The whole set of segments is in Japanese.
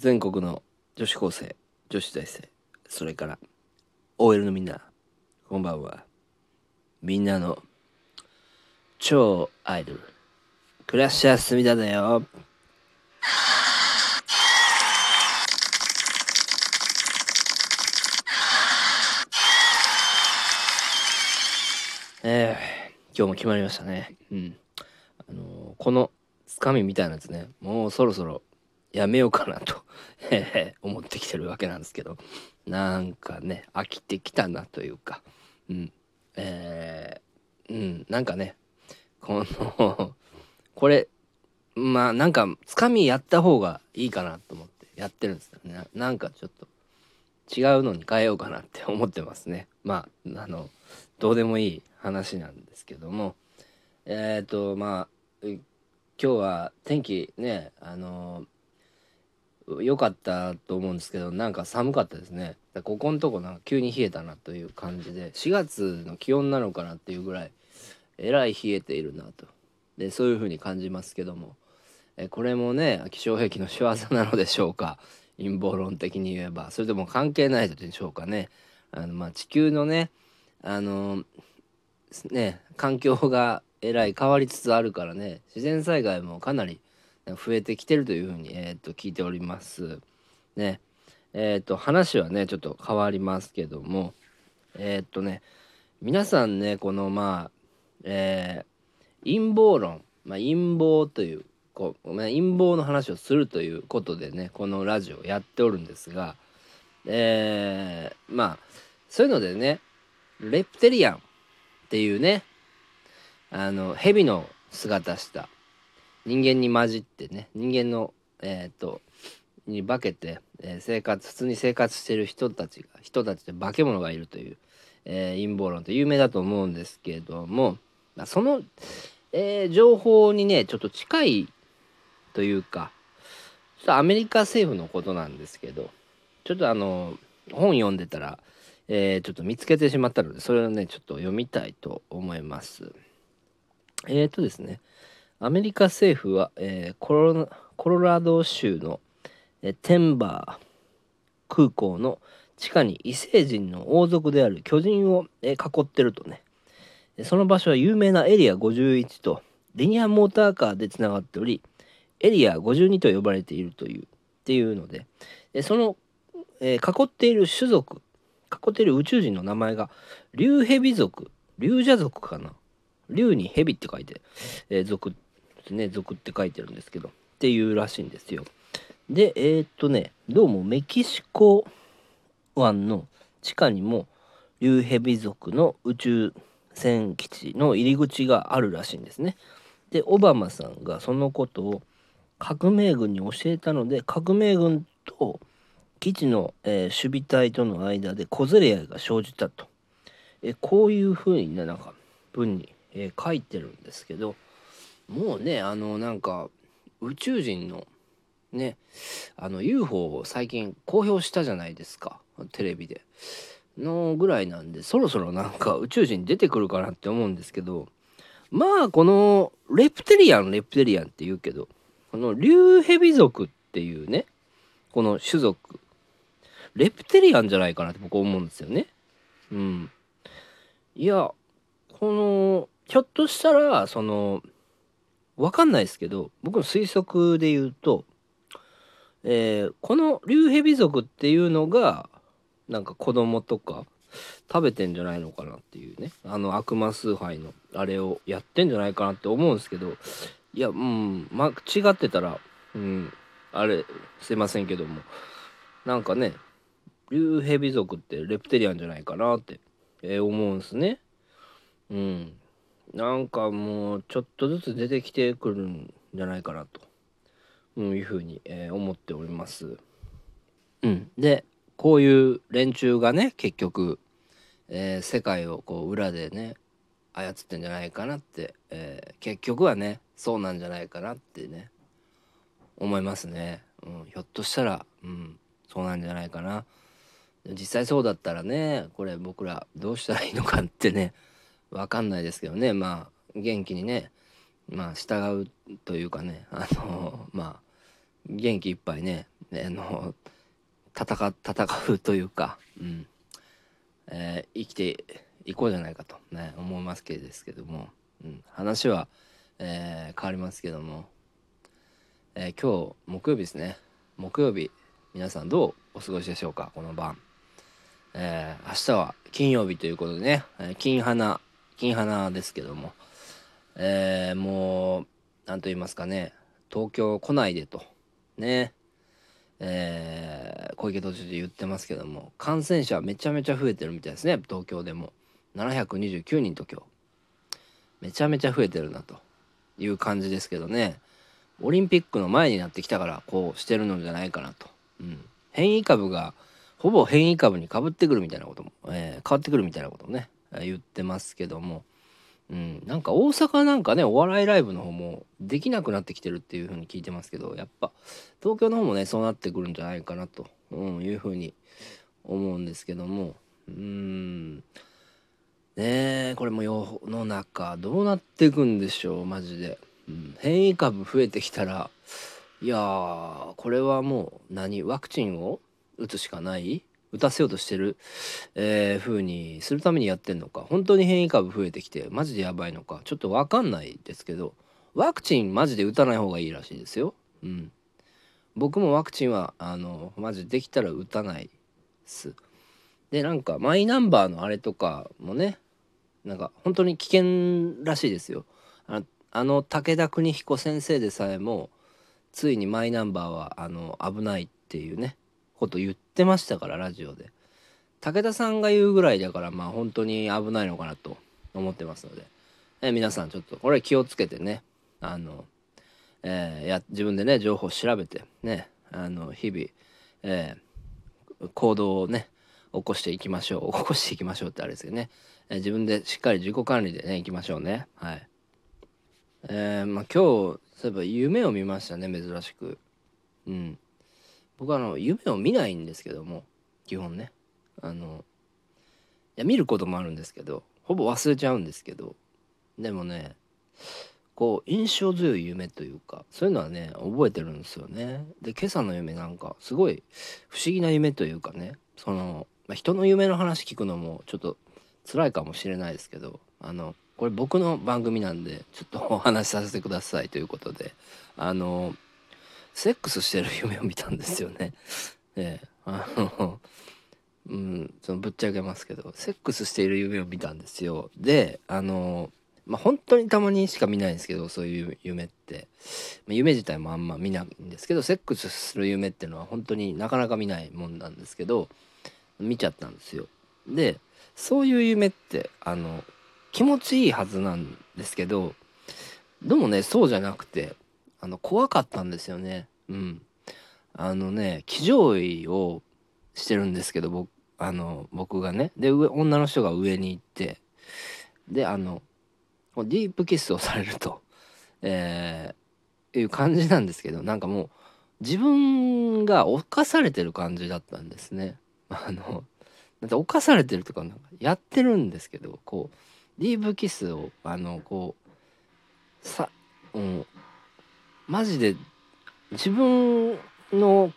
全国の女子高生女子大生それから OL のみんなこんばんは。みんなの超アイドルクラッシャー隅田だよ。えー、今日も決まりましたね。うん。あのーこのつかみみたいなやつねもうそろそろやめようかなと 思ってきてるわけなんですけどなんかね飽きてきたなというかうんえー、うんなんかねこの これまあなんかつかみやった方がいいかなと思ってやってるんですよね。ななんかちょっと違うのに変えようかなって思ってますね。まああのどうでもいい話なんですけども。えっ、とまあ今日は天気ねあの良かったと思うんですけどなんか寒かったですね。ここのとこなんか急に冷えたなという感じで4月の気温なのかなっていうぐらいえらい冷えているなと。でそういう風に感じますけども。えこれもね気象兵器の仕業なのでしょうか。陰謀論的に言えば。それとも関係ないでしょうかね。あのまあ地球のねあのね環境がえらい変わりつつあるからね。自然災害もかなり増えてきてるというふうに、えー、と聞いております。ねえっ、と話はねちょっと変わりますけどもえっ、とね皆さんねこのまあえー陰謀論、まあ、陰謀というこう、まあ、陰謀の話をするということでねこのラジオやっておるんですがえーまあそういうのでねレプテリアンっていうねあの蛇の姿した人間に混じってね人間のえっ、とに化けて、えー生活普通に生活してる人たちが人たちで化け物がいるという、えー陰謀論って有名だと思うんですけども、まあ、その、えー情報にねちょっと近いというかちょっとアメリカ政府のことなんですけどちょっとあの本読んでたら、えーちょっと見つけてしまったのでそれをねちょっと読みたいと思います。えーとですねアメリカ政府は、えーコロコロラド州の、えーテンバー空港の地下に異星人の王族である巨人を、えー囲ってるとね。その場所は有名なエリア51とリニアモーターカーでつながっておりエリア52と呼ばれているというっていうので。でその、えー囲っている種族囲っている宇宙人の名前が竜蛇族竜蛇族かな？竜に蛇って書いて、えー族ですね族って書いてるんですけどっていうらしいんですよ。でえーっとねどうもメキシコ湾の地下にも竜蛇族の宇宙船基地の入り口があるらしいんですね。でオバマさんがそのことを革命軍に教えたので革命軍と基地の、えー守備隊との間で小競り合いが生じたと、えこういうふうにねなんか文に、えー書いてるんですけどもうねあのなんか宇宙人のねあの UFO を最近公表したじゃないですかテレビでのぐらいなんでそろそろなんか宇宙人出てくるかなって思うんですけどまあこのレプテリアンレプテリアンって言うけどこの竜蛇族っていうねこの種族レプテリアンじゃないかなって僕思うんですよね。うん。いやこのひょっとしたらそのわかんないですけど僕の推測で言うと、えーこの竜蛇族っていうのがなんか子供とか食べてんじゃないのかなっていうね。あの悪魔崇拝のあれをやってんじゃないかなって思うんですけどいやうんま違ってたらうんあれすいませんけどもなんかね竜蛇族ってレプテリアンじゃないかなって、えー思うんすね。うん。なんかもうちょっとずつ出てきてくるんじゃないかなと、いうふうに、え思っております。うん、でこういう連中がね結局、えー世界をこう裏でね操ってんじゃないかなって、えー結局はねそうなんじゃないかなってね思いますね。うん、ひょっとしたら、うん、そうなんじゃないかな。実際そうだったらねこれ僕らどうしたらいいのかってねわかんないですけどね。まあ元気にねまあ従うというかねあのまあ元気いっぱいね、あの戦戦うというか、うん。えー、生きていこうじゃないかと、ね、思いますけれですけども、うん、話は、えー、変わりますけども、え、今日木曜日ですね。木曜日皆さんどうお過ごしでしょうかこの晩、え、明日は金曜日ということでね、え金花金花ですけども、えー、もう何と言いますかね。東京来ないでと。ね。えー、小池都知事言ってますけども。感染者めちゃめちゃ増えてるみたいですね。東京でも。729人と今日。めちゃめちゃ増えてるなと。いう感じですけどね。オリンピックの前になってきたからこうしてるのじゃないかなと、うん、変異株がほぼ変異株にかぶってくるみたいなことも、えー、変わってくるみたいなこともね。言ってますけども。うん、なんか大阪なんかねお笑いライブの方もできなくなってきてるっていう風に聞いてますけどやっぱ東京の方もねそうなってくるんじゃないかなと、うん、いう風に思うんですけども。うん。ねえこれも世の中どうなっていくんでしょうマジで、うん、変異株増えてきたらいやーこれはもう何ワクチンを打つしかない打たせようとしてる、えー、風にするためにやってんのか本当に変異株増えてきてマジでやばいのかちょっと分かんないですけどワクチンマジで打たない方がいいらしいですよ。うん、僕もワクチンはあのマジでできたら打たないす。でなんかマイナンバーのあれとかもねなんか本当に危険らしいですよ。ああの武田邦彦先生でさえもついにマイナンバーはあの危ないっていうねこと言ってましたからラジオで。武田さんが言うぐらいだからまあ本当に危ないのかなと思ってますので、え皆さんちょっとこれ気をつけてね。あの、えー、や自分でね情報を調べてねあの日々、えー、行動をね起こしていきましょう。起こしていきましょうってあれですけどね、えー、自分でしっかり自己管理でねいきましょうね。はい。えー、まあ今日そういえば夢を見ましたね珍しく。うん。僕はあの夢を見ないんですけども基本ね。あのいや見ることもあるんですけどほぼ忘れちゃうんですけどでもねこう印象強い夢というかそういうのはね覚えてるんですよね。で今朝の夢なんかすごい不思議な夢というかねその、まあ、人の夢の話聞くのもちょっと辛いかもしれないですけどあのこれ僕の番組なんでちょっとお話しさせてくださいということであのセックスしてる夢を見たんですよね。ええあのうん、そのぶっちゃけますけどセックスしている夢を見たんですよ。であのまあ本当にたまにしか見ないんですけどそういう夢って、まあ、夢自体もあんま見ないんですけどセックスする夢っていうのは本当になかなか見ないもんなんですけど見ちゃったんですよ。でそういう夢ってあの気持ちいいはずなんですけどでもねそうじゃなくてあの怖かったんですよねうん。あのね騎乗位をしてるんですけど僕あの僕がね。で上女の人が上に行ってであのディープキスをされると、えー、いう感じなんですけどなんかもう自分が犯されてる感じだったんですね。あのだって犯されてるとかなんかやってるんですけどこうディープキスをあのこうさ、うん、マジで自分の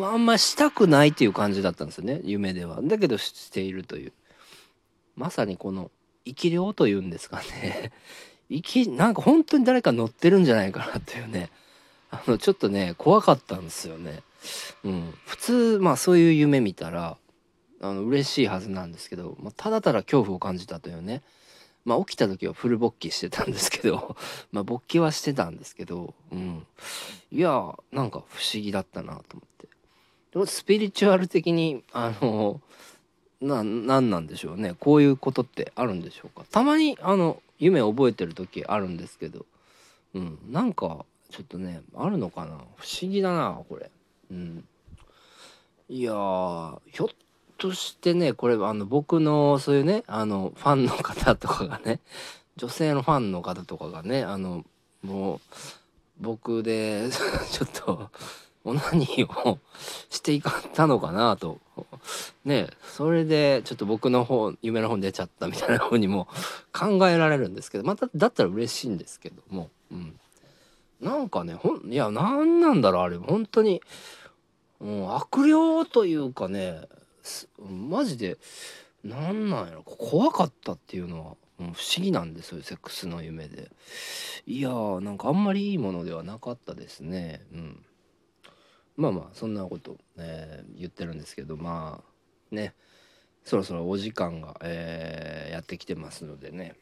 あんましたくないっていう感じだったんですよね夢では。だけどしているという。まさにこの生き量というんですかね。生きなんか本当に誰か乗ってるんじゃないかなというね。あのちょっとね怖かったんですよね。うん。普通まあそういう夢見たらあの嬉しいはずなんですけど、まあ、ただただ恐怖を感じたというね。まあ起きた時はフル勃起してたんですけど まあ勃起はしてたんですけど、うん。いやなんか不思議だったなと思って。でもスピリチュアル的に、あの、な、なんなんでしょうね。こういうことってあるんでしょうか。たまに、あの、夢覚えてる時あるんですけど、うん。なんか、ちょっとね、あるのかな。不思議だな、これ。うん。いやひょっとしてねこれあの僕のそういうねあのファンの方とかがね 女性のファンの方とかがねあのもう僕で ちょっとオナニーをしていかったのかなとねそれでちょっと僕の方夢の方に出ちゃったみたいな風にも考えられるんですけどまただったら嬉しいんですけども、うん、なんかねほんいや何なんだろうあれ本当にうん、悪霊というかねマジでなんなんやろ怖かったっていうのは、不思議なんですよセックスの夢で。いやーなんかあんまりいいものではなかったですね。うん。まあまあそんなこと、えー、言ってるんですけどまあねそろそろお時間が、えー、やってきてますのでね、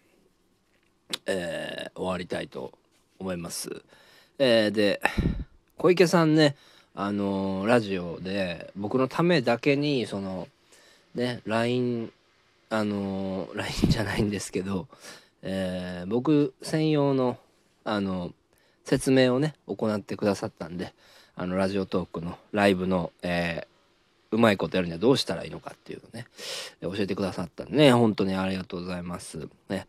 えー、終わりたいと思います。えー、で小池さんねあの、ラジオで僕のためだけにそのね LINE あのー、LINE じゃないんですけど、えー、僕専用のあの説明をね行ってくださったんであのラジオトークのライブの、えうまいことやるにはどうしたらいいのかっていうのね、教えてくださったんでね、本当にありがとうございます。ね。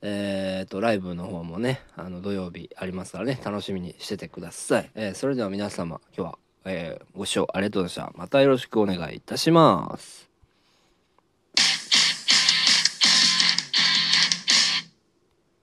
えっ、ー、と、ライブの方もね、あの、土曜日ありますからね、楽しみにしててください。えー、それでは皆様、今日は、えー、ご視聴ありがとうございました。またよろしくお願いいたします。